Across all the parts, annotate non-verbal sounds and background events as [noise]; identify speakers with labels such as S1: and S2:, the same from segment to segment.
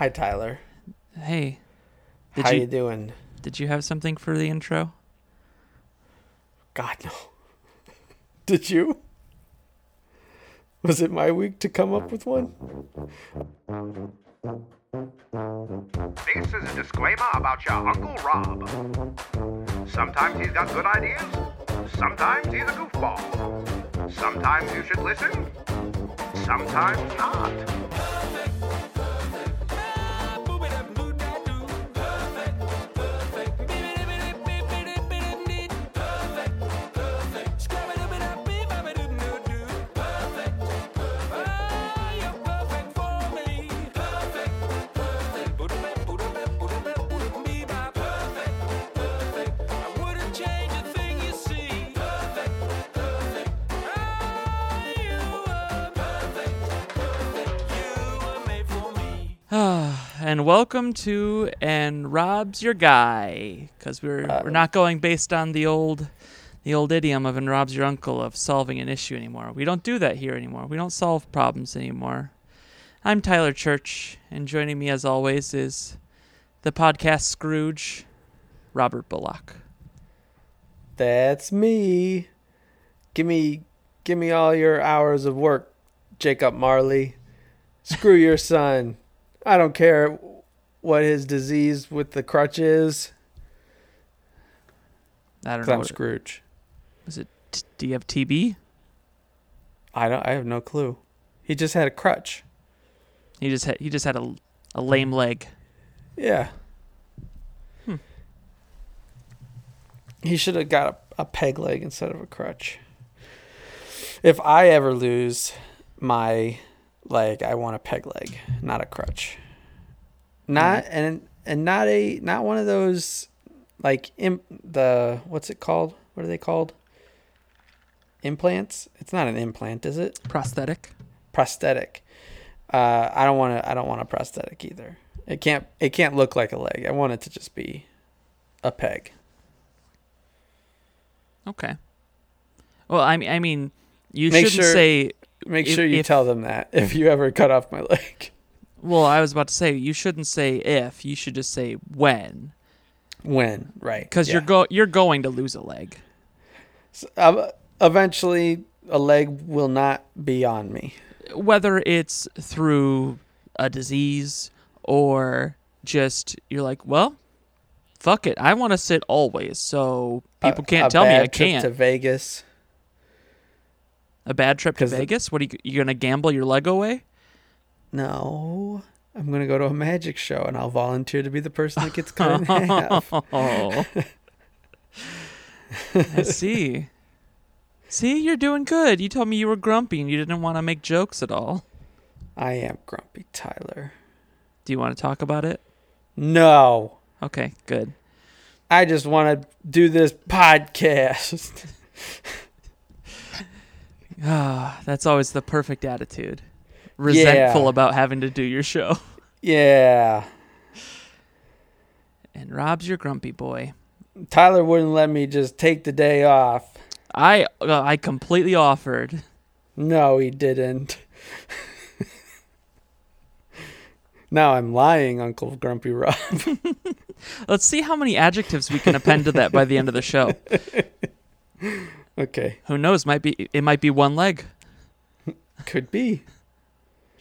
S1: Hi, Tyler.
S2: Hey, did
S1: How
S2: you
S1: you doing?
S2: did you have something for the intro?
S1: God no. [laughs] Did you? Was it my week to come up with one?
S3: This is a disclaimer about your Uncle Rob. Sometimes he's got good ideas, sometimes he's a goofball. Sometimes you should listen, sometimes not.
S2: And welcome to and Rob's your guy because we're
S1: Uh,
S2: we're not going based on the old the old idiom of and Rob's your uncle of solving an issue anymore. We don't do that here anymore. We don't solve problems anymore. I'm Tyler Church, and joining me as always is the podcast Scrooge, Robert Bullock.
S1: That's me. Give me give me all your hours of work, Jacob Marley. Screw your son. I don't care what his disease with the crutch is.
S2: I don't know.
S1: I'm Scrooge.
S2: is it? Do you have TB?
S1: I don't I have no clue. He just had a crutch.
S2: He just had he just had a, a lame leg.
S1: Yeah.
S2: Hmm.
S1: He should have got a, a peg leg instead of a crutch. If I ever lose my leg, I want a peg leg, not a crutch. Not and and not a not one of those like Im, the what's it called? What are they called? Implants? It's not an implant, is it?
S2: Prosthetic.
S1: prosthetic. Uh, I don't want to. I don't want a prosthetic either. It can't. It can't look like a leg. I want it to just be a peg.
S2: Okay. Well, I mean, I mean, you
S1: Make
S2: shouldn't
S1: sure-
S2: say.
S1: Make
S2: If-
S1: sure you
S2: if-
S1: tell them that [laughs] if you ever cut off my leg.
S2: Well, I was about to say you shouldn't say if. You should just say when,
S1: When right?
S2: because
S1: yeah.
S2: you're go you're going to lose a leg.
S1: So, um, eventually a leg will not be on me.
S2: Whether it's through a disease or just you're like, well, fuck it, I want to sit always, so people
S1: A-
S2: can't
S1: a
S2: tell me I can't.
S1: To Vegas.
S2: A bad trip to
S1: 'Cause the-
S2: Vegas. What are you you gonna gamble your leg away?
S1: No, I'm gonna go to a magic show and I'll volunteer to be the person that gets cut in half. [laughs]
S2: Oh. I see. See, you're doing good. You told me you were grumpy and you didn't want to make jokes at all.
S1: I am grumpy, Tyler.
S2: Do you want to talk about it?
S1: No.
S2: Okay, good.
S1: I just want to do this podcast. [laughs]
S2: Ah, [sighs] that's always the perfect attitude. Resentful
S1: Yeah.
S2: about having to do your show. [laughs]
S1: yeah.
S2: And Rob's your grumpy boy.
S1: Tyler wouldn't let me just take the day off.
S2: I uh, I completely offered.
S1: No, he didn't. now I'm lying, Uncle Grumpy Rob. [laughs]
S2: Let's see how many adjectives we can append to that by the end of the show. [laughs]
S1: okay,
S2: Who knows? Might be it might be one leg.
S1: could be. [laughs]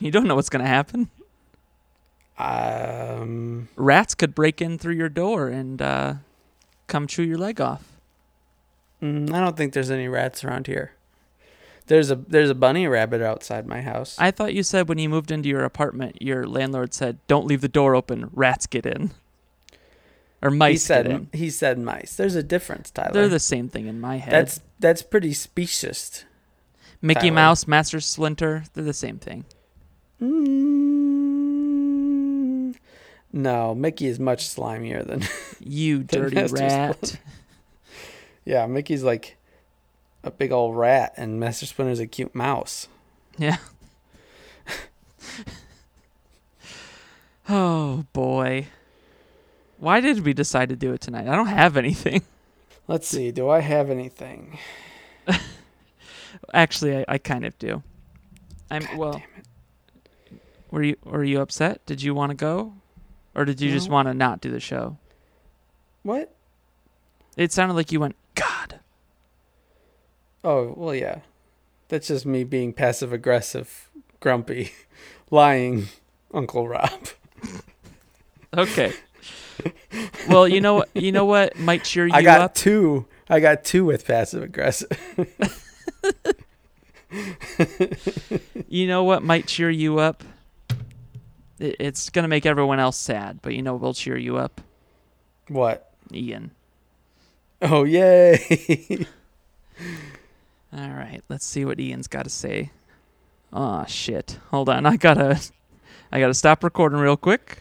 S2: You don't know what's going to happen.
S1: Um,
S2: Rats could break in through your door and uh, come chew your leg off.
S1: mm, I don't think there's any rats around here. There's a there's a bunny rabbit outside my house.
S2: I thought you said when you moved into your apartment, your landlord said, "Don't leave the door open. Rats get in." Or mice
S1: he said he said mice. There's a difference, Tyler.
S2: They're the same thing in my head.
S1: that's that's pretty specious.
S2: Mickey
S1: Tyler.
S2: Mouse, Master Splinter. They're the same thing.
S1: Mm, no, Mickey is much slimier than. [laughs]
S2: You dirty
S1: Master
S2: rat.
S1: yeah, Mickey's like a big old rat, and Master Splinter's a cute mouse.
S2: Yeah. [laughs] [laughs] oh boy. Why did we decide to do it tonight? I don't have anything.
S1: Let's see. Do I have anything? [laughs]
S2: Actually, I, I kind of do. I'm
S1: God
S2: well. Were you were you upset? Did you want to go, or did you just want to not do the show?
S1: What?
S2: It sounded like you went, God.
S1: Oh, well, yeah. That's just me being passive aggressive, grumpy, [laughs] lying Uncle Rob. [laughs]
S2: Okay. Well, you know what? You know what might cheer you up.
S1: I got
S2: up.
S1: two. I got two with passive aggressive. [laughs]
S2: You know what might cheer you up. It, it's gonna make everyone else sad, but you know what will cheer you up,
S1: what?
S2: Ian.
S1: Oh, yay. [laughs]
S2: All right, let's see what Ian's got to say. Oh shit! Hold on, I gotta, I gotta stop recording real quick.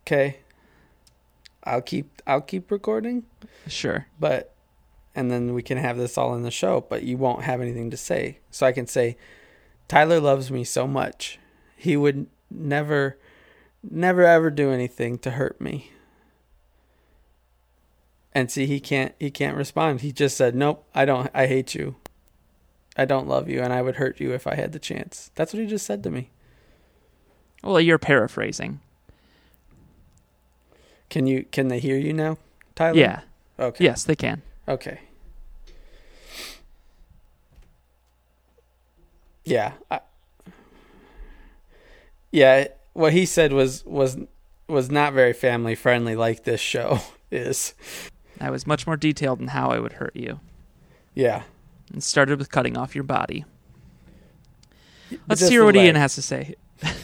S1: okay. I'll keep I'll keep recording,
S2: Sure.
S1: but and then we can have this all in the show, but you won't have anything to say. So I can say Tyler loves me so much. He would never never ever do anything to hurt me. And see he can't he can't respond. He just said, "Nope, I don't I hate you. I don't love you and I would hurt you if I had the chance." That's what he just said to me.
S2: Well, you're paraphrasing.
S1: Can you can they hear you now? Tyler?
S2: Yeah.
S1: Okay.
S2: Yes, they can.
S1: Okay. Yeah. I, yeah, what he said was was was not very family friendly like this show [laughs] is.
S2: I was much more detailed in how I would hurt you.
S1: Yeah.
S2: It started with cutting off your body. Let's
S1: Just
S2: hear what. Ian has to say. [laughs]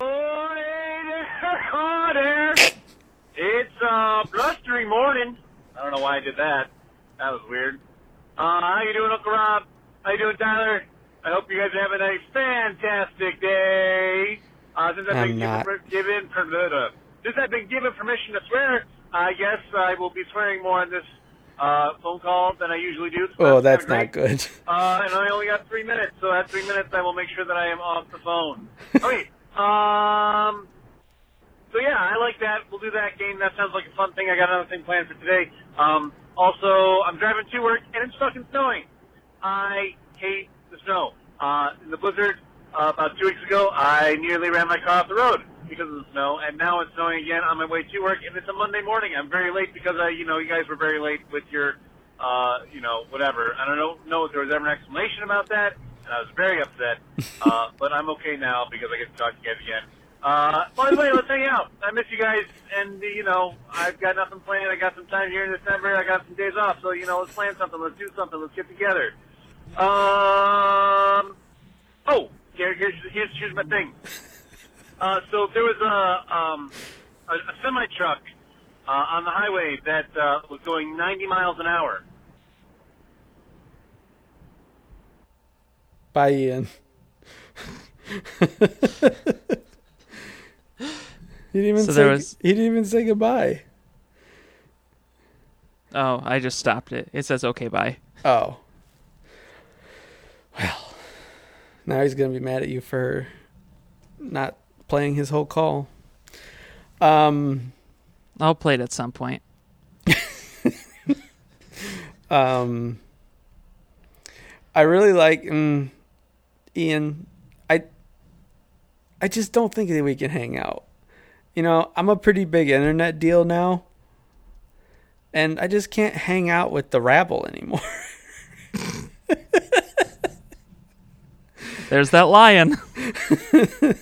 S4: Oh, hey there, oh, there. It's a blustery morning. I don't know why I did that. That was weird. Uh, how you doing, Uncle Rob? How you doing, Tyler? I hope you guys have having a fantastic day. Uh, since I've
S1: I'm
S4: been
S1: not.
S4: given, given per- uh, since I've been given permission to swear, I guess I will be swearing more on this uh, phone call than I usually do. So
S1: Oh, that's
S4: kinda
S1: not
S4: great.
S1: good.
S4: Uh, and I only got three minutes, so at three minutes I will make sure that I am off the phone. [laughs] Okay. Um. So yeah, I like that. We'll do that game. That sounds like a fun thing. I got another thing planned for today. Um. Also, I'm driving to work and it's fucking snowing. I hate the snow. Uh, in the blizzard uh, about two weeks ago, I nearly ran my car off the road because of the snow, and now it's snowing again on my way to work, and it's a Monday morning. I'm very late because I, you know, you guys were very late with your, uh, you know, whatever. I don't know, know if there was ever an explanation about that, and I was very upset. [laughs] Uh, but I'm okay now because I get to talk to you guys again. Uh, by the way, let's hang out. I miss you guys, and you know, I've got nothing planned. I got some time here in December. I got some days off, so you know, let's plan something. Let's do something. Let's get together. Um. Oh, here, here's here's here's my thing. Uh, so there was a um a, a semi truck uh, on the highway that uh, was going 90 miles an hour.
S1: Bye, Ian. [laughs] he didn't even
S2: So
S1: say
S2: there was-
S1: he didn't even say goodbye.
S2: Oh, I just stopped it. It says okay, bye.
S1: Oh. Well, now he's gonna be mad at you for not playing his whole call. Um,
S2: I'll play it at some point. [laughs]
S1: um, I really like mm, Ian. I, I just don't think that we can hang out. You know, I'm a pretty big internet deal now, and I just can't hang out with the rabble anymore.
S2: There's that lion. [laughs]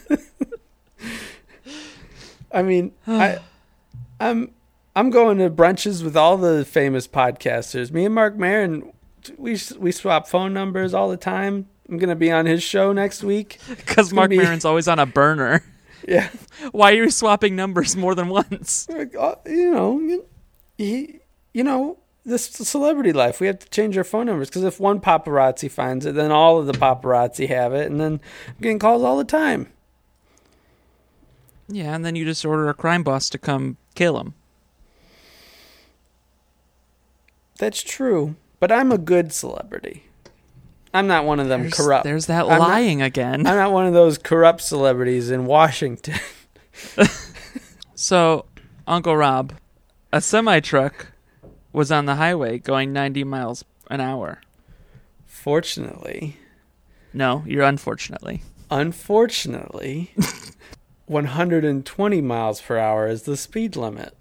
S1: I mean, I, I'm I'm going to brunches with all the famous podcasters. Me and Marc Maron, we we swap phone numbers all the time. I'm gonna be on his show next week. [laughs]
S2: Because Marc
S1: be-
S2: Maron's always on a burner.
S1: Yeah, [laughs]
S2: Why are you swapping numbers more than once? [laughs]
S1: Uh, you know, you, he, you know, this celebrity life. We have to change our phone numbers because if one paparazzi finds it, then all of the paparazzi have it, and then I'm getting calls all the time.
S2: Yeah, and then you just order a crime boss to come kill him.
S1: That's true, but I'm a good celebrity. I'm not one of them
S2: There's,
S1: corrupt.
S2: there's that
S1: I'm not-
S2: lying again.
S1: I'm not one of those corrupt celebrities in Washington. [laughs]
S2: So, Uncle Rob, a semi truck was on the highway going 90 miles an hour.
S1: Fortunately,
S2: No, you're unfortunately.
S1: Unfortunately, [laughs] 120 miles per hour is the speed limit.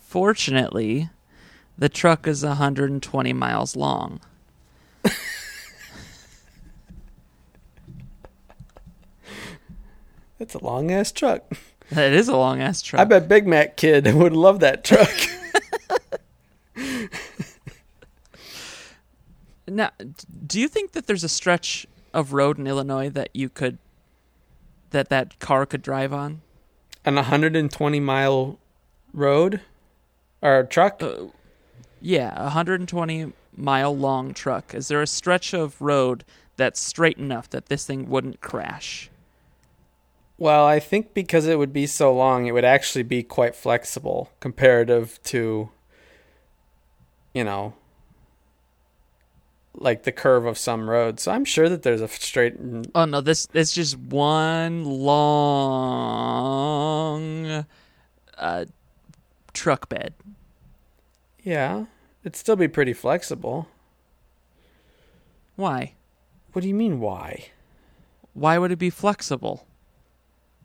S2: Fortunately, the truck is 120 miles long.
S1: That's a long ass truck.
S2: That is a long ass truck.
S1: I bet Big Mac Kid [laughs] would love that truck. [laughs]
S2: Now, do you think that there's a stretch of road in Illinois that you could that that car could drive on?
S1: An 120 mile road or truck?
S2: Uh, yeah, a 120 mile long truck. Is there a stretch of road that's straight enough that this thing wouldn't crash?
S1: Well, I think because it would be so long, it would actually be quite flexible comparative to, you know, like the curve of some roads. So I'm sure that there's a straight.
S2: Oh no, this it's just one long uh, truck bed.
S1: Yeah, it'd still be pretty flexible.
S2: Why?
S1: What do you mean, why?
S2: Why would it be flexible?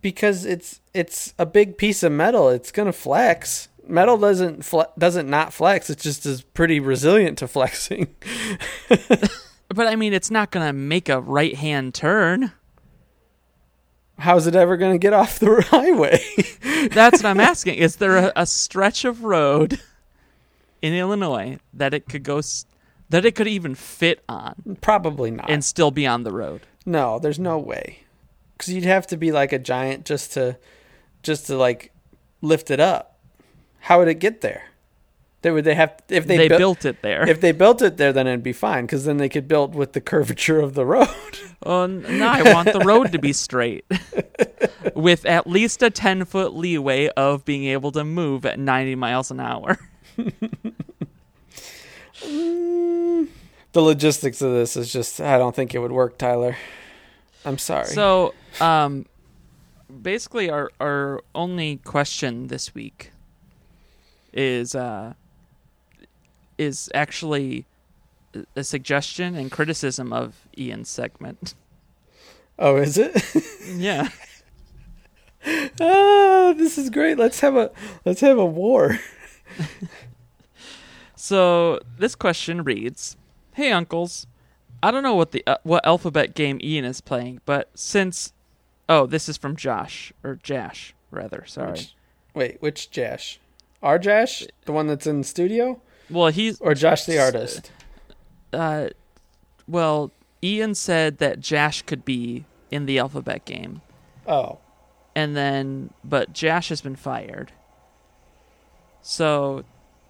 S1: Because it's it's a big piece of metal. It's gonna flex. Metal doesn't fle- doesn't not flex. It just is pretty resilient to [laughs] flexing.
S2: But I mean, it's not gonna make a right hand turn.
S1: How's it ever gonna get off the [laughs] highway?
S2: That's what I'm asking. Is there a, a stretch of road in Illinois that it could go, that it could even fit on
S1: Probably not.
S2: and still be on the road?
S1: No, there's no way. Because you'd have to be like a giant just to, just to like, lift it up. How would it get there? They would they have if they,
S2: They,
S1: built
S2: built it there.
S1: if they built it there, then it'd be fine. Because then they could build with the curvature of the road. [laughs]
S2: oh, no, I want the road to be straight, [laughs] with at least a ten foot leeway of being able to move at 90 miles an hour. [laughs] Mm.
S1: the logistics of this is just I don't think it would work, Tyler. I'm sorry.
S2: So, um, basically, our our only question this week is uh is actually a suggestion and criticism of Ian's segment.
S1: oh, is it? [laughs]
S2: yeah. [laughs]
S1: ah, this is great. Let's have a let's have a war. [laughs]
S2: So this question reads, "Hey uncles, I don't know what the uh, what alphabet game Ian is playing, but since oh, this is from Josh or Jash rather. Sorry.
S1: Which- wait, which Jash? Our Jash, the one that's in the studio,
S2: well, he's
S1: or Josh the artist?
S2: uh, well, Ian said that Jash could be in the alphabet game,
S1: Oh,
S2: and then but Jash has been fired. So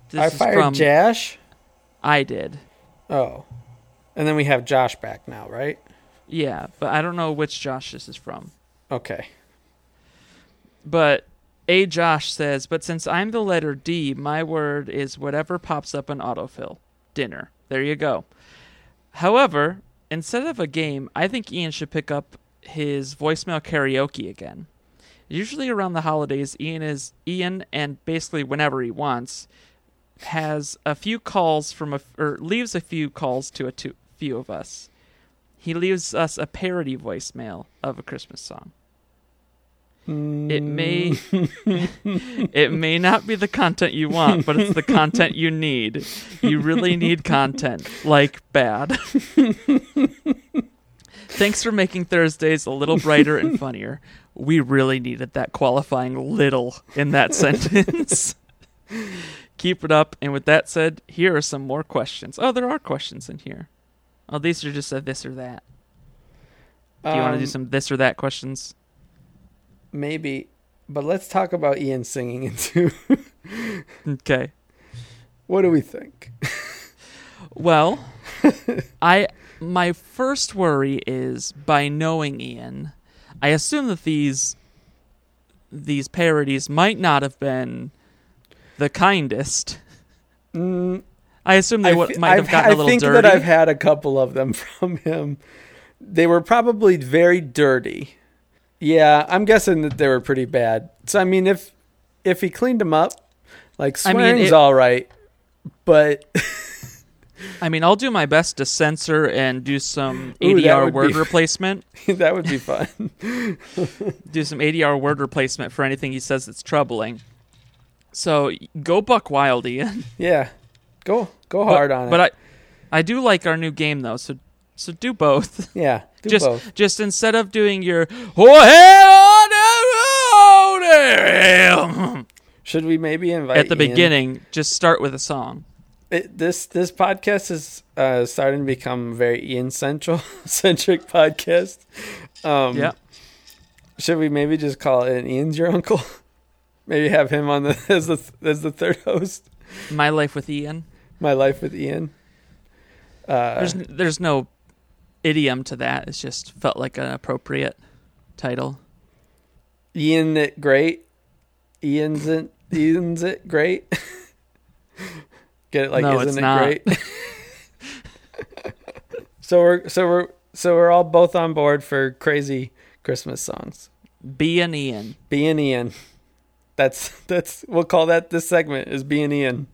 S2: this
S1: I
S2: is
S1: fired
S2: from
S1: Jash.
S2: I did,
S1: Oh, and then we have Josh back now, right?
S2: yeah, but I don't know which Josh this is from.
S1: Okay.
S2: But A Josh says, but since I'm the letter D, my word is whatever pops up in autofill. Dinner. There you go. However, instead of a game, I think Ian should pick up his voicemail karaoke again. Usually around the holidays, Ian is Ian, and basically whenever he wants, has a few calls from a or leaves a few calls to a two, few of us. He leaves us a parody voicemail of a Christmas song. It may [laughs] it may not be the content you want, but it's the content you need. You really need content, like bad. Thanks for making Thursdays a little brighter and funnier. We really needed that qualifying little in that [laughs] sentence. Keep it up. And with that said, here are some more questions. Oh, there are questions in here. Oh, these are just a this or that. Do you want to do
S1: Um,
S2: some this or that questions?
S1: Maybe, but let's talk about Ian singing into. [laughs]
S2: Okay.
S1: what do we think?
S2: Well, [laughs] I my first worry is by knowing Ian, I assume that these these parodies might not have been the kindest.
S1: Mm,
S2: I assume they
S1: I
S2: might have
S1: I've-
S2: gotten a
S1: I
S2: little
S1: think
S2: dirty.
S1: that I've had a couple of them [laughs] from him. They were probably very dirty. Yeah, I'm guessing that they were pretty bad. So I mean, if if he cleaned them up, like
S2: I mean,
S1: swearing's
S2: it-
S1: all right, but [laughs]
S2: I mean, I'll do my best to censor and do some [laughs] ADR
S1: would
S2: word
S1: be- [laughs]
S2: replacement.
S1: that would be fun.
S2: do some ADR word replacement for anything he says that's troubling. So go buck wild, Ian.
S1: Yeah, go go
S2: But-
S1: hard on it.
S2: But I, I do like our new game though. So, so do both.
S1: yeah, do
S2: just,
S1: both.
S2: just instead of doing your oh hell oh, damn,"
S1: Should we maybe invite
S2: at the
S1: Ian?
S2: beginning, just start with a song.
S1: It, this this podcast is uh, starting to become a very Ian central [laughs] centric podcast. Um,
S2: yeah.
S1: Should we maybe just call it Ian's your uncle? [laughs] maybe have him on the [laughs] as the as the third host.
S2: My life with Ian.
S1: My life with Ian. Uh,
S2: There's there's no idiom to that. It's just felt like an appropriate title.
S1: Ian it great. Ian's it Ian's it great. [laughs] Get it like
S2: No,
S1: isn't
S2: it's
S1: it
S2: not.
S1: great? [laughs] so we're so we're so we're all both on board for crazy Christmas songs.
S2: Be an Ian.
S1: Being Ian. That's that's we'll call that this segment is being Ian.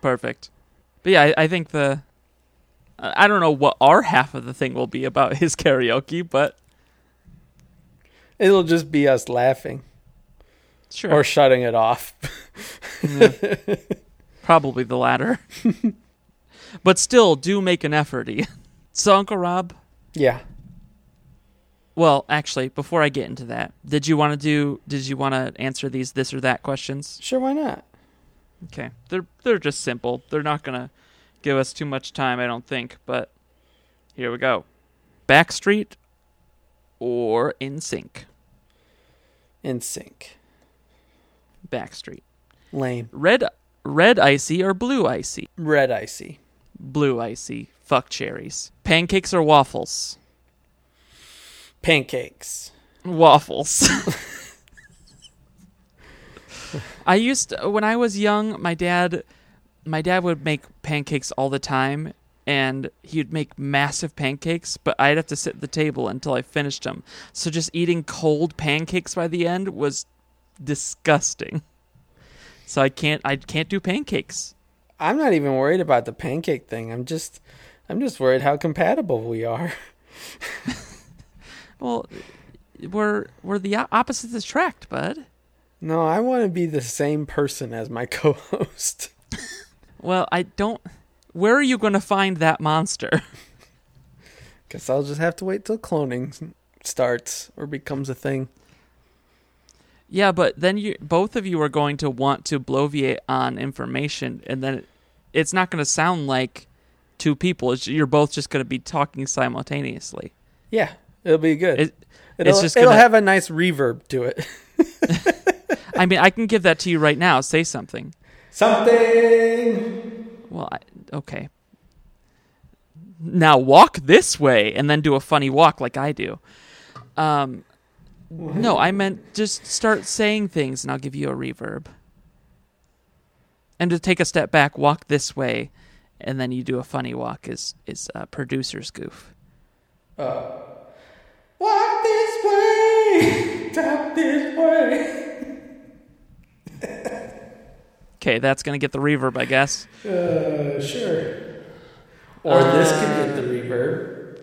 S2: Perfect. But yeah, I, I think the I don't know what our half of the thing will be about his karaoke, but
S1: It'll just be us laughing
S2: sure,
S1: or shutting it off.
S2: probably the latter. [laughs] but still, do make an effort, Ian. So, Uncle Rob.
S1: yeah.
S2: Well, actually, before I get into that, did you want to do? Did you want to answer these this or that questions?
S1: Sure, why not?
S2: Okay, they're they're just simple. They're not gonna give us too much time, I don't think. But here we go. Backstreet or NSYNC?
S1: In sync.
S2: Backstreet.
S1: Lame.
S2: Red red icy or blue icy?
S1: Red icy.
S2: Blue icy. Fuck cherries. Pancakes or waffles?
S1: Pancakes.
S2: Waffles. [laughs] I used to, when I was young, my dad my dad would make pancakes all the time and he'd make massive pancakes, but I'd have to sit at the table until I finished them. So just eating cold pancakes by the end was disgusting. So I can't I can't do pancakes.
S1: I'm not even worried about the pancake thing. I'm just I'm just worried how compatible we are. [laughs]
S2: Well, we're we're the opposites attract, bud.
S1: No, I want to be the same person as my [laughs] co-host. [laughs]
S2: Well, I don't. Where are you going to find that monster? [laughs]
S1: Guess I'll just have to wait till cloning starts or becomes a thing.
S2: yeah, but then you both of you are going to want to bloviate on information, and then it, it's not going to sound like two people. It's, you're both just going to be talking simultaneously.
S1: Yeah, it'll be good.
S2: It,
S1: it'll
S2: it's just
S1: it'll
S2: gonna-
S1: have a nice reverb to it. [laughs]
S2: I mean, I can give that to you right now. Say something.
S1: Something.
S2: Well, I, okay. Now walk this way, and then do a funny walk like I do. Um, no, I meant just start saying things, and I'll give you a reverb. And to take a step back, walk this way, and then you do a funny walk. Is is uh, producer's goof?
S1: Walk this way. [laughs] Tap this way. [laughs]
S2: Okay, that's gonna get the reverb, I guess.
S1: Uh, sure. Or this could get the reverb.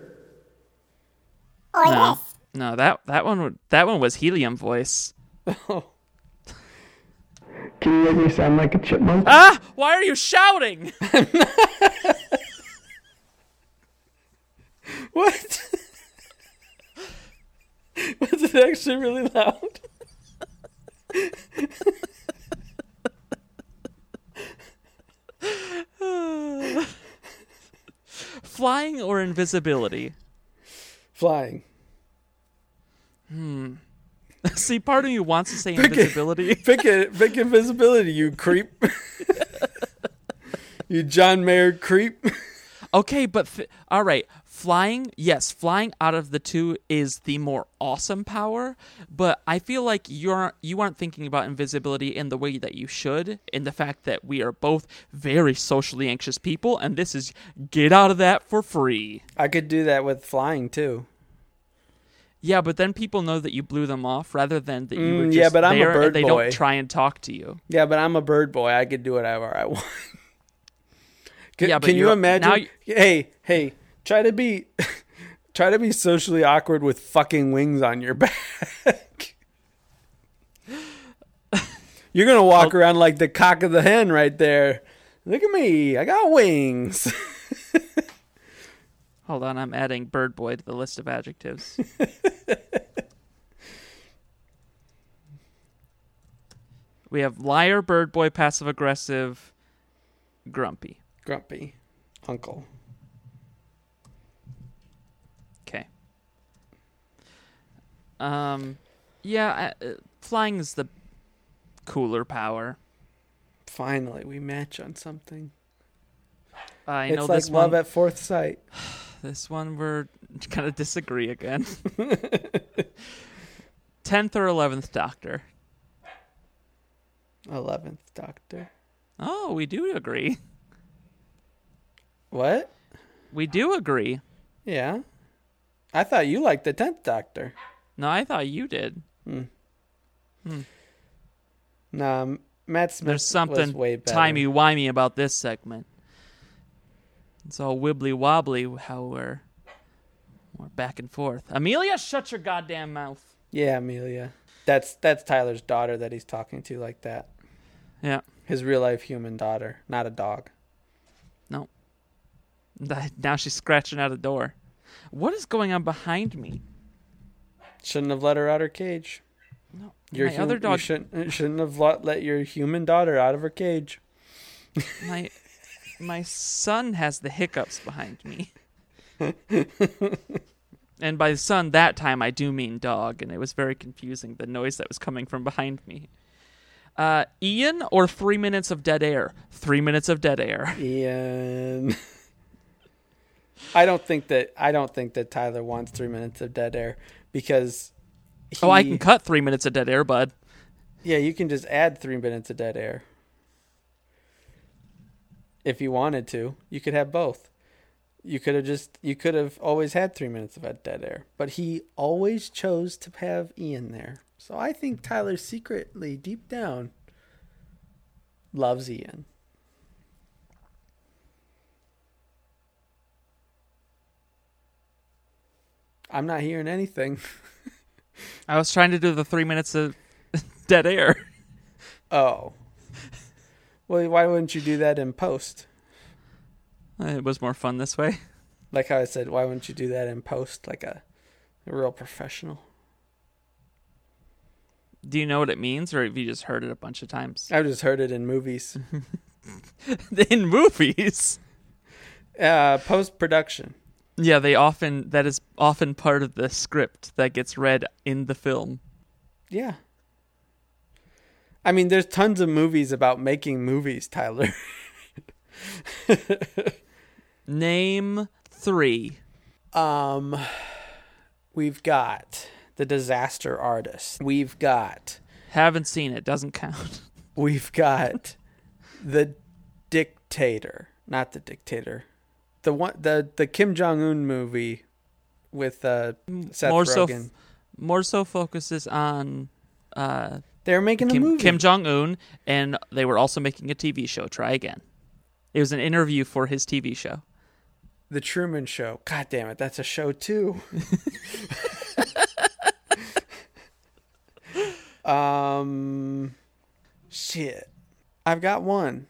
S2: no, no, that that one would, that one was helium voice. [laughs]
S1: Can you make me sound like a chipmunk?
S2: Ah! Why are you shouting? [laughs] [laughs]
S1: What? Was it actually really loud?
S2: Flying or invisibility?
S1: Flying. Hmm. [laughs]
S2: See, part of you wants to say
S1: Pick it.
S2: invisibility. [laughs]
S1: Pick it. Pick invisibility, you creep. [laughs] you John Mayer creep.
S2: Okay, but f- all right, flying. Yes, flying out of the two is the more awesome power. But I feel like you're you aren't thinking about invisibility in the way that you should. In the fact that we are both very socially anxious people, and this is get out of that for free.
S1: I could do that with flying too.
S2: Yeah, but then people know that you blew them off rather than that you were
S1: Mm,
S2: just
S1: yeah, but I'm a bird
S2: they
S1: boy.
S2: don't try and talk to you.
S1: Yeah, but I'm a bird boy. I could do whatever I [laughs] want. C-
S2: Yeah,
S1: can you imagine?
S2: you-
S1: hey, hey, try to be, [laughs] try to be socially awkward with fucking wings on your [laughs] back. You're gonna walk around like the cock of the hen right there. Look at me, I got wings. [laughs]
S2: Hold on, I'm adding bird boy to the list of adjectives. we have liar, bird boy, passive aggressive, grumpy.
S1: Grumpy, uncle.
S2: Okay. Um, yeah, uh, uh, flying is the cooler power.
S1: Finally, we match on something.
S2: I
S1: it's
S2: know
S1: like
S2: this
S1: love
S2: one.
S1: at fourth sight. [sighs]
S2: This one we're [laughs] gonna disagree again. [laughs] Tenth or eleventh Doctor.
S1: Eleventh Doctor.
S2: Oh, we do agree.
S1: What?
S2: We do agree.
S1: Yeah. I thought you liked the tenth Doctor.
S2: No, I thought you did. Hmm.
S1: Nah, Matt Smith
S2: There's something
S1: way better.
S2: timey wimey about this segment. It's all wibbly wobbly how we're we're back and forth. Amelia, shut your goddamn mouth.
S1: Yeah, Amelia. That's that's Tyler's daughter that he's talking to like that.
S2: Yeah.
S1: His real life human daughter, not a dog.
S2: No. Now she's scratching at a door. What is going on behind me?
S1: Shouldn't have let her out her cage.
S2: No.
S1: Your
S2: my
S1: hum-
S2: other dog
S1: shouldn't, shouldn't have let, let your human daughter out of her cage. [laughs]
S2: my my son has the hiccups behind me. [laughs] and by son that time I do mean dog, and it was very confusing the noise that was coming from behind me. Uh, Ian or three minutes of dead air? Three minutes of dead air.
S1: Ian. [laughs] I don't think that I don't think that Tyler wants three minutes of dead air because.
S2: Oh, I can cut three minutes of dead air, bud.
S1: Yeah, you can just add three minutes of dead air. If you wanted to, you could have both. You could have just you could have always had three minutes of dead air, but he always chose to have Ian there. So I think Tyler secretly, deep down, loves Ian. I'm not hearing anything.
S2: I was trying to do the three minutes of [laughs] dead air.
S1: Oh. Well, why wouldn't you do that in post?
S2: It was more fun this way.
S1: Like how I said, why wouldn't you do that in post like a, a real professional?
S2: Do you know what it means, or have you just heard it a bunch of times?
S1: I've just heard it in movies. [laughs]
S2: In movies.
S1: Uh, post production.
S2: Yeah, they often that is often part of the script that gets read in the film.
S1: Yeah. I mean, there's tons of movies about making movies, Tyler. [laughs]
S2: Name three.
S1: Um, we've got the disaster artist. We've got
S2: Haven't seen it. Doesn't count. [laughs]
S1: we've got the dictator, not the dictator, the one the the Kim Jong Un movie with uh, Seth
S2: more so,
S1: Rogen.
S2: f- more so focuses on uh,
S1: They're making a
S2: Kim,
S1: movie.
S2: Kim Jong Un, and they were also making a TV show. Try again. It was an interview for his TV show.
S1: the Truman Show. God damn it, that's a show too. [laughs] [laughs] um, shit. I've got one.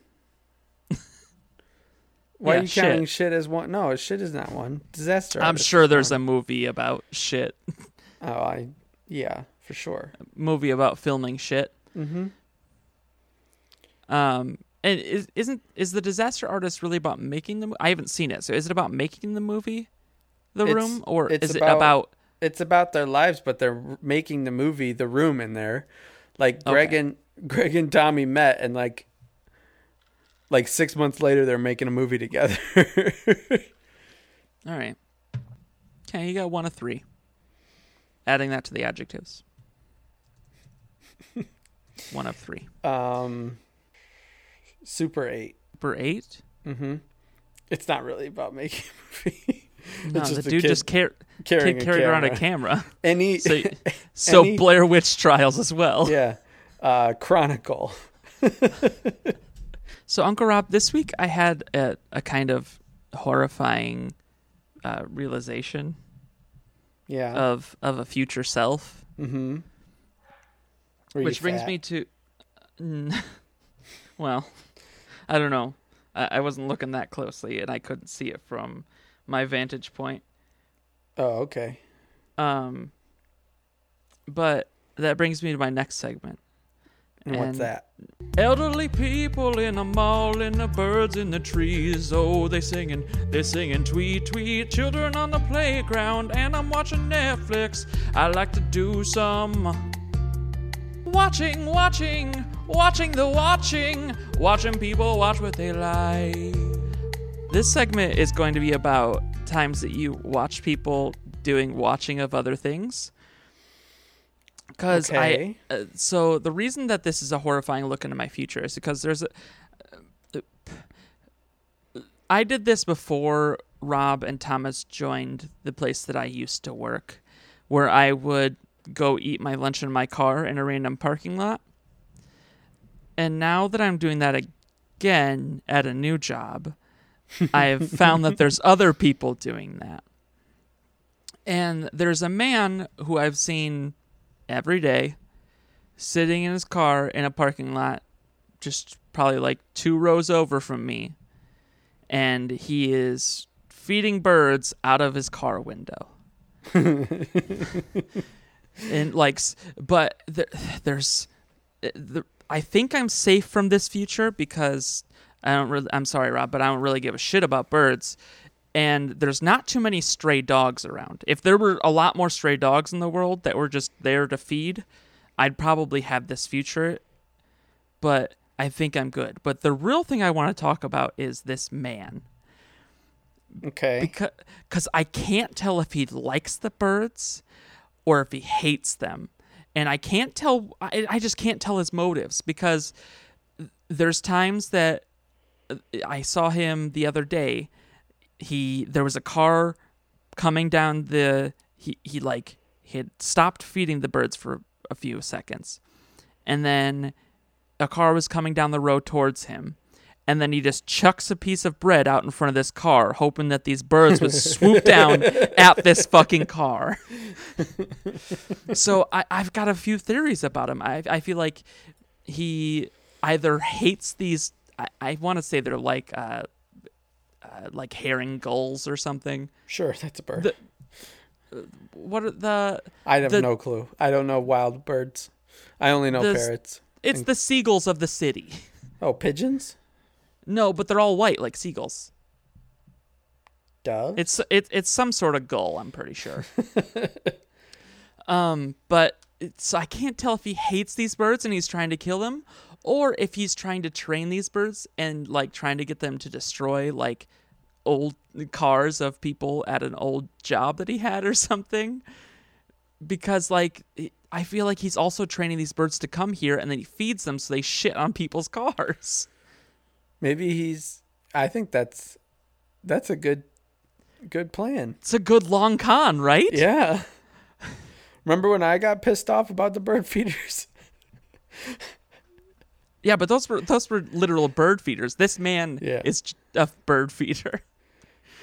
S1: Why
S2: Yeah,
S1: are you
S2: shit.
S1: counting shit as one? No, shit is not one. Disaster.
S2: I'm sure there's a movie about shit.
S1: Oh, I yeah, for sure.
S2: A movie about filming shit.
S1: Mm-hmm.
S2: Um, and is, isn't is the disaster artist really about making the? mo- I haven't seen it. So is it about making the movie, The
S1: It's-
S2: Room, or is it
S1: about-
S2: about?
S1: It's about their lives, but they're making the movie The Room in there. Like Greg
S2: Okay.
S1: and Greg and Tommy met, and like like six months later, they're making a movie together. [laughs]
S2: All right. Okay, you got one of three. Adding that to the adjectives. [laughs] one of three.
S1: um, Super Eight.
S2: Super eight?
S1: Mm-hmm. It's not really about making a movie. [laughs]
S2: No,
S1: It's
S2: the dude just car-
S1: carrying
S2: kid
S1: a
S2: carried around a
S1: camera.
S2: camera.
S1: Any
S2: So, so
S1: Any-
S2: Blair Witch Trials as well.
S1: yeah, uh, Chronicle.
S2: So, Uncle Rob, this week I had a, a kind of horrifying uh, realization
S1: Yeah.
S2: of of a future self,
S1: mm-hmm.
S2: Which brings
S1: fat?
S2: me to, [laughs] well, I don't know. I, I wasn't looking that closely, and I couldn't see it from my vantage point.
S1: Oh, okay.
S2: Um, but that brings me to my next segment.
S1: And, what's that?
S2: Elderly people in a mall and the birds in the trees. Oh, they singing, they singing tweet tweet. Children on the playground and I'm watching Netflix. I like to do some watching, watching, watching the watching, watching people watch what they like. This segment is going to be about times that you watch people doing watching of other things. Because
S1: Okay.
S2: I, uh, so the reason that this is a horrifying look into my future is because there's I did this before Rob and Thomas joined the place that I used to work, where I would go eat my lunch in my car in a random parking lot. And now that I'm doing that again at a new job, [laughs] I have found that there's other people doing that. And there's a man who I've seen every day sitting in his car in a parking lot just probably like two rows over from me. And he is feeding birds out of his car window. [laughs] And like but there, there's uh, the, i think i'm safe from this future because i don't really i'm sorry rob but i don't really give a shit about birds and there's not too many stray dogs around if there were a lot more stray dogs in the world that were just there to feed i'd probably have this future but i think i'm good but the real thing i want to talk about is this man
S1: Okay.
S2: because cause I can't tell if he likes the birds or if he hates them. And I can't tell, I, I just can't tell his motives because there's times that uh, I saw him the other day. He, there was a car coming down the, he, he like, he had stopped feeding the birds for a few seconds. And then a car was coming down the road towards him and then he just chucks a piece of bread out in front of this car, hoping that these birds would swoop [laughs] down at this fucking car. so I, I've got a few theories about him. I, I feel like he either hates these. I, I want to say they're like uh, uh, like herring gulls or something.
S1: Sure, that's a bird.
S2: The- What are the?
S1: I have
S2: the-
S1: no clue. I don't know wild birds. I only know
S2: The-
S1: parrots.
S2: It's the seagulls of the city.
S1: Oh, pigeons?
S2: No, but they're all white like seagulls.
S1: Dove?
S2: It's it, it's some sort of gull, I'm pretty sure. [laughs] um, but it's I can't tell if he hates these birds and he's trying to kill them, or if he's trying to train these birds and like trying to get them to destroy like old cars of people at an old job that he had or [laughs] something. Because like I feel like he's also training these birds to come here and then he feeds them so they shit on people's [laughs] cars.
S1: Maybe he's. I think that's that's a good good plan.
S2: It's a good long con, right?
S1: Yeah. Remember when I got pissed off about the bird [laughs] feeders?
S2: Yeah, but those were those were literal bird feeders. This man
S1: Yeah.
S2: is a bird feeder.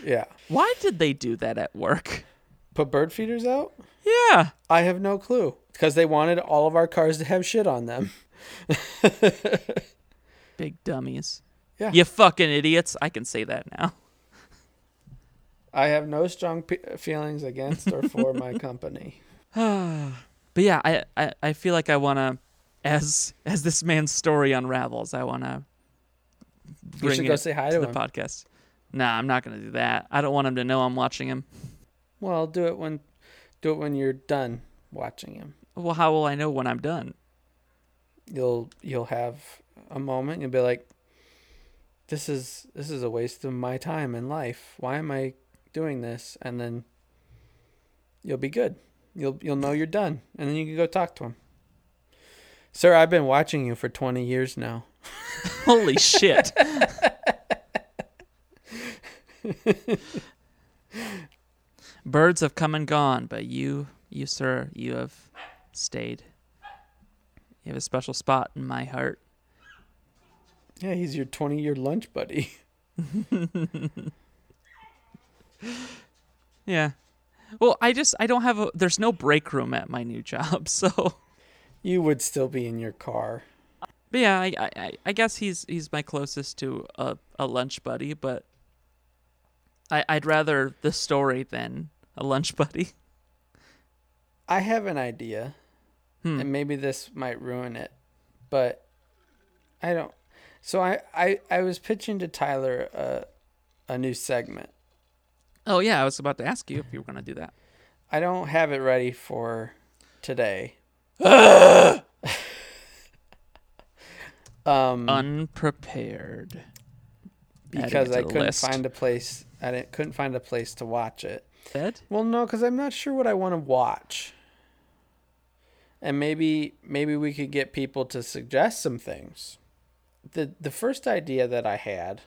S1: Yeah.
S2: Why did they do that at work?
S1: Put bird feeders out?
S2: Yeah,
S1: I have no clue. Because they wanted all of our cars to have shit on them. [laughs]
S2: big dummies.
S1: Yeah.
S2: You fucking idiots. I can say that now.
S1: I have no strong pe- feelings against or for my [laughs] company. [sighs]
S2: But yeah, I I, I feel like I want to as as this man's story unravels, I want to
S1: You should
S2: it
S1: go say hi to,
S2: the
S1: him.
S2: podcast. Nah, I'm not going to do that. I don't want him to know I'm watching him.
S1: Well, do it when do it when you're done watching him.
S2: Well, how will I know when I'm done?
S1: You'll you'll have a moment. You'll be like, "This is this is a waste of my time in life. Why am I doing this?" And then you'll be good. You'll you'll know you're done, and then you can go talk to him. Sir, I've been watching you for 20 years now. [laughs]
S2: Holy shit. [laughs] [laughs] Birds have come and gone, but you, you, sir, you have stayed. You have a special spot in my heart.
S1: Yeah, he's your 20 year lunch buddy. [laughs]
S2: Yeah. Well, I just I don't have a there's no break room at my new job, [laughs] so
S1: You would still be in your car.
S2: but yeah, I, I- I I guess he's he's my closest to a, a lunch buddy, but I I'd rather the story than a lunch buddy.
S1: I have an idea,
S2: Hmm.
S1: and maybe this might ruin it, but I don't. So I, I, I was pitching to Tyler a, a new segment.
S2: Oh yeah, I was about to ask you if you were gonna do that.
S1: I don't have it ready for today. [gasps] [laughs] um,
S2: Unprepared.
S1: Because I couldn't
S2: list.
S1: find a place. I didn't, couldn't find a place to watch it.
S2: Ed?
S1: Well, no, because I'm not sure what I want to watch. And maybe maybe we could get people to suggest some things. the The first idea that I had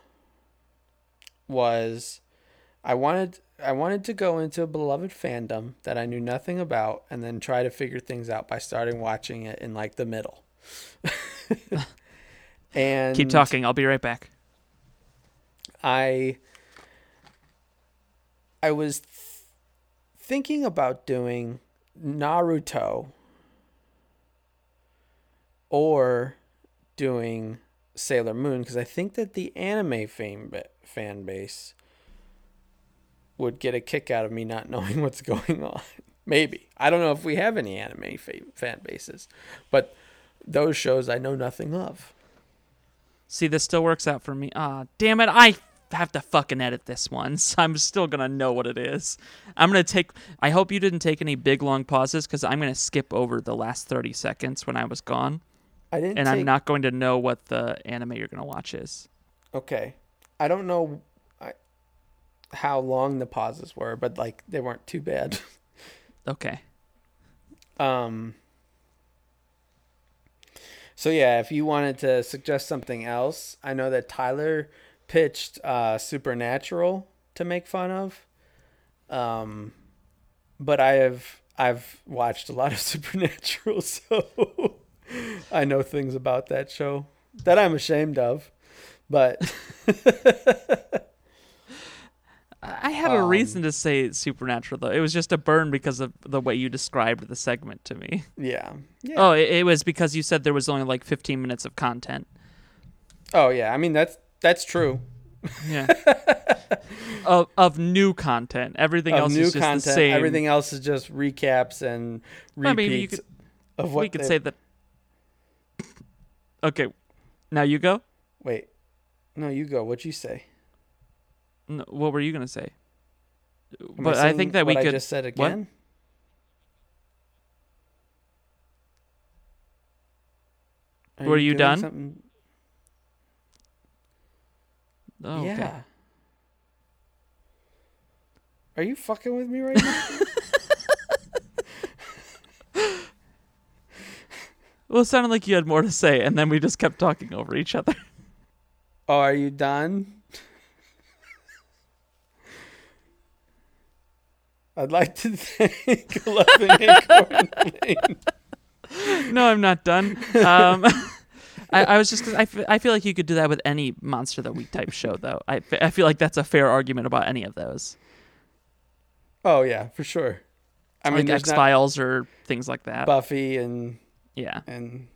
S1: was I wanted I wanted to go into a beloved fandom that I knew nothing about, and then try to figure things out by starting watching it in like the middle. [laughs] [laughs] and
S2: Keep talking. I'll be right back.
S1: I I was th- thinking about doing Naruto or doing Sailor Moon because I think that the anime fan ba- fan base would get a kick out of me not [laughs] knowing what's going on. Maybe I don't know if we have any anime fa- fan bases, but those shows I know nothing of.
S2: See, this still works out for me. Ah, damn it! I have to fucking edit this one, [laughs] so I'm still gonna know what it is. I'm gonna take. I hope you didn't take any big long pauses because I'm gonna skip over the last 30 seconds when I was gone,
S1: I didn't.
S2: and
S1: take-
S2: I'm not going to know what the anime you're gonna watch is.
S1: Okay. I don't know I, how long the pauses were, but like they weren't too bad. [laughs]
S2: Okay.
S1: Um So yeah, if you wanted to suggest something else, I know that Tyler pitched uh Supernatural to make fun of. Um but I have I've watched a lot of [laughs] Supernatural, so [laughs] I know things about that show that I'm ashamed of. But [laughs]
S2: I had a
S1: Um,
S2: reason to say supernatural though. It was just a burn because of the way you described the segment to me.
S1: yeah. Yeah.
S2: Oh, it, it was because you said there was only like 15 minutes of content.
S1: Oh yeah, I mean that's that's true.
S2: Yeah. [laughs] of of new content. Everything
S1: Of
S2: else is just
S1: content,
S2: the same.
S1: everything else is just recaps and
S2: I mean, you
S1: repeats
S2: could-
S1: of what
S2: we could
S1: they-
S2: say that. Okay, now you go.
S1: Wait, no, you go. What'd you say?
S2: No, what were you gonna say?
S1: Am
S2: but I
S1: saying
S2: think that we could.
S1: I just said
S2: what?
S1: again. Are
S2: Were you
S1: doing
S2: done?
S1: something-
S2: Oh,
S1: yeah.
S2: okay.
S1: Are you fucking with me right now? [laughs] [laughs]
S2: Well, it sounded like you had more to say, and then we just kept talking over each other. [laughs]
S1: oh, are you done? I'd like to thank Eleven Acorn Lane.
S2: no, I'm not done. Um, I, I was just. I, f- I feel like you could do that with any monster the week type show, though. I, f- I feel like that's a fair argument about any of those,
S1: Oh yeah, for sure. I mean,
S2: like
S1: there's
S2: X Files or things like that.
S1: Buffy and
S2: yeah,
S1: and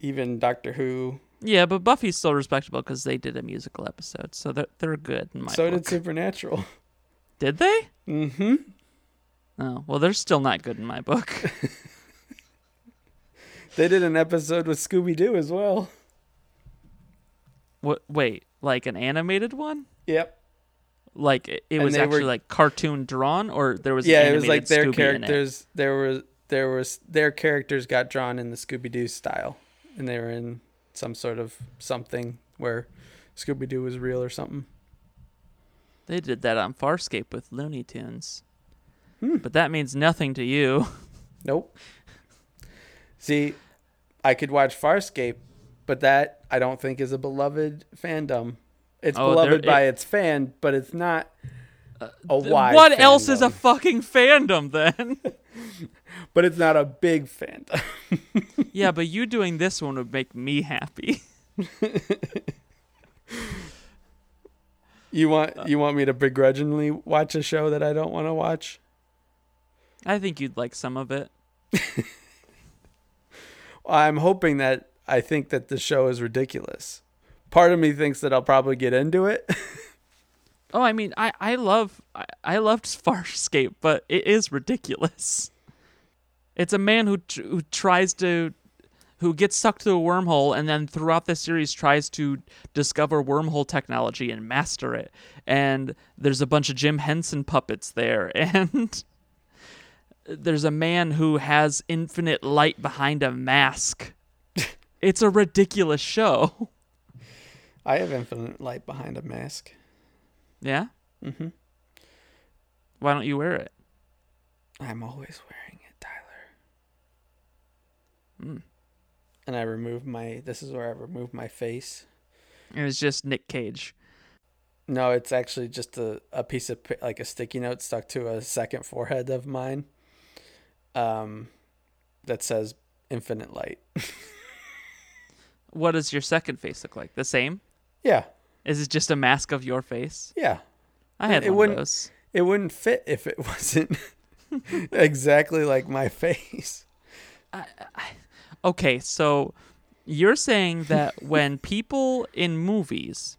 S1: even Doctor Who.
S2: yeah, but Buffy's still respectable because they did a musical episode, so they're they're good in my
S1: so
S2: book.
S1: did Supernatural.
S2: Did they?
S1: Mm-hmm.
S2: Oh, well, they're still not good in my book. [laughs]
S1: They did an episode with Scooby Doo as well.
S2: what? Wait, like an animated one?
S1: Yep.
S2: Like it, it was actually
S1: were-
S2: like cartoon drawn, or there was
S1: yeah, it was like their
S2: Scooby
S1: characters. There was there was their characters got drawn in the Scooby Doo style, and they were in some sort of something where Scooby Doo was real or something.
S2: They did that on Farscape with Looney Tunes.
S1: Hmm.
S2: But that means nothing to you. [laughs]
S1: Nope. See, I could watch Farscape, but that I don't think is a beloved fandom. It's
S2: Oh,
S1: beloved by
S2: it-
S1: its fan, but it's not uh, a wide.
S2: what else is a fucking fandom then? [laughs] [laughs]
S1: But it's not a big fandom. [laughs]
S2: yeah, but you doing this one would make me happy.
S1: You want uh, you want me to begrudgingly watch a show that I don't want to watch?
S2: I think you'd like some of it.
S1: I'm hoping that I think that the show is ridiculous. Part of me thinks that I'll probably get into it. [laughs]
S2: Oh, I mean, I I love I, I loved [laughs] Farscape, but it is ridiculous. It's a man who who tries to who gets sucked to a wormhole and then throughout the series tries to discover wormhole technology and master it. And there's a bunch of Jim Henson puppets there [laughs] and there's a man who has infinite light behind a mask. [laughs] it's a ridiculous show.
S1: I have infinite light behind a mask.
S2: Yeah?
S1: Mm-hmm.
S2: Why don't you wear it?
S1: I'm always wearing it, Tyler.
S2: Hmm.
S1: And I remove my. This is where I remove my face.
S2: It was just Nick Cage.
S1: No, it's actually just a, a piece of like a sticky note stuck to a second forehead of mine. Um, that says infinite light.
S2: What does your second face look like? The same?
S1: Yeah,
S2: Is it just a mask of your face?
S1: yeah.
S2: I had
S1: It
S2: one
S1: wouldn't-
S2: of those.
S1: It wouldn't fit if it [laughs] wasn't exactly like my [laughs] face.
S2: Okay, so you're saying that [laughs] when people in movies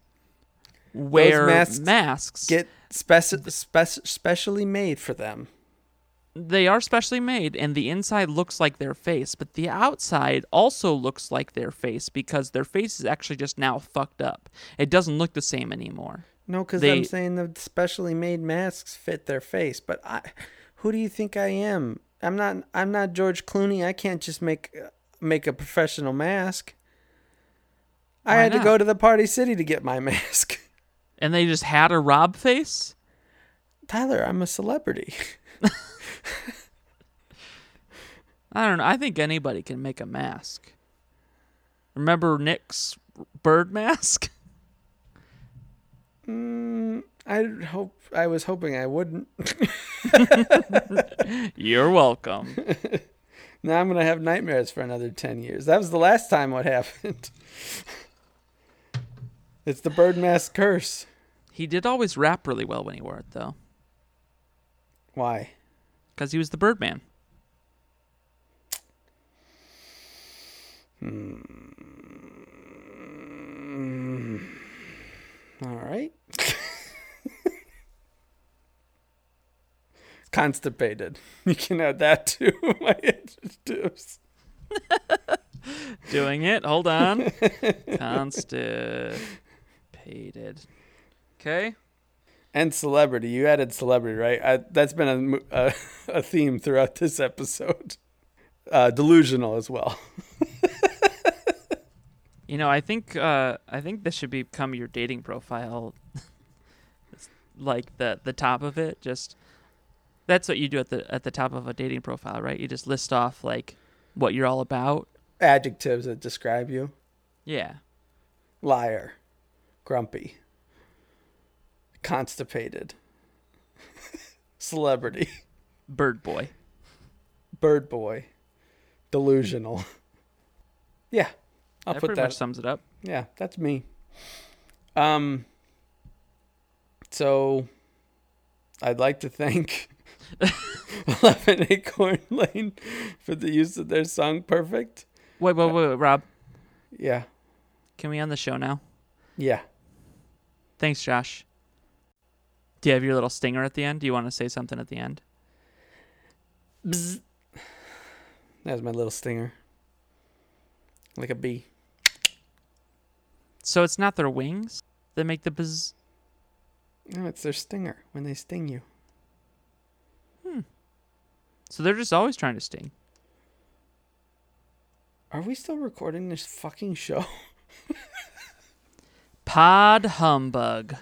S2: wear
S1: masks
S2: masks,
S1: Get speci- spec- specially made for them.
S2: They are specially made and the inside looks like their face, but the outside also looks like their face because their face is actually just now fucked up. It doesn't look the same anymore.
S1: No, because I'm saying the specially made masks fit their face. But I, who do you think I am? I'm not. I'm not George Clooney. I can't just make make a professional mask. I
S2: Why
S1: had to go to the Party City to get my [laughs] mask.
S2: And they just had a Rob face?
S1: Tyler, I'm a celebrity. [laughs]
S2: I don't know. I think anybody can make a mask. Remember Nick's bird mask? [laughs]
S1: Mm, I hope. I was hoping I wouldn't. [laughs]
S2: You're welcome. [laughs]
S1: now I'm gonna have nightmares for another ten years. That was the last time what happened. it's the bird mask curse.
S2: he did always rap really well when he wore it, though,
S1: Why?
S2: Because he was the Birdman. Hmm.
S1: All right. [laughs] Constipated. You can add that to [laughs] my adjectives.
S2: Doing it. Hold on. [laughs] Constipated. Okay.
S1: And celebrity. You added celebrity, right? I, that's been a, a, [laughs] a theme throughout this episode. Uh, delusional as well. [laughs]
S2: You know, I think uh, I think this should become your dating profile. [laughs] Like the the top of it, just that's what you do at the at the top of a dating profile, right? You just list off like what you're all about.
S1: Adjectives that describe you
S2: Yeah.
S1: liar, grumpy, constipated, [laughs] celebrity,
S2: Bird boy.
S1: bird boy, delusional. Yeah, I'll
S2: that
S1: put
S2: pretty
S1: that.
S2: much sums it up.
S1: Yeah, that's me. Um. So, I'd like to thank [laughs] Eleven Acorn Lane for the use of their song "Perfect."
S2: Wait, wait, wait, wait, Rob.
S1: Yeah,
S2: Can we end the show now?
S1: yeah.
S2: Thanks, Josh. Do you have your little stinger at the end? Do you want to say something at the end?
S1: Bzz. That was my little stinger, like a bee.
S2: So it's not their wings that make the buzz.
S1: No, it's their stinger when they sting you. Hmm.
S2: So they're just always trying to sting.
S1: Are we still recording this fucking show? [laughs]
S2: Pod humbug.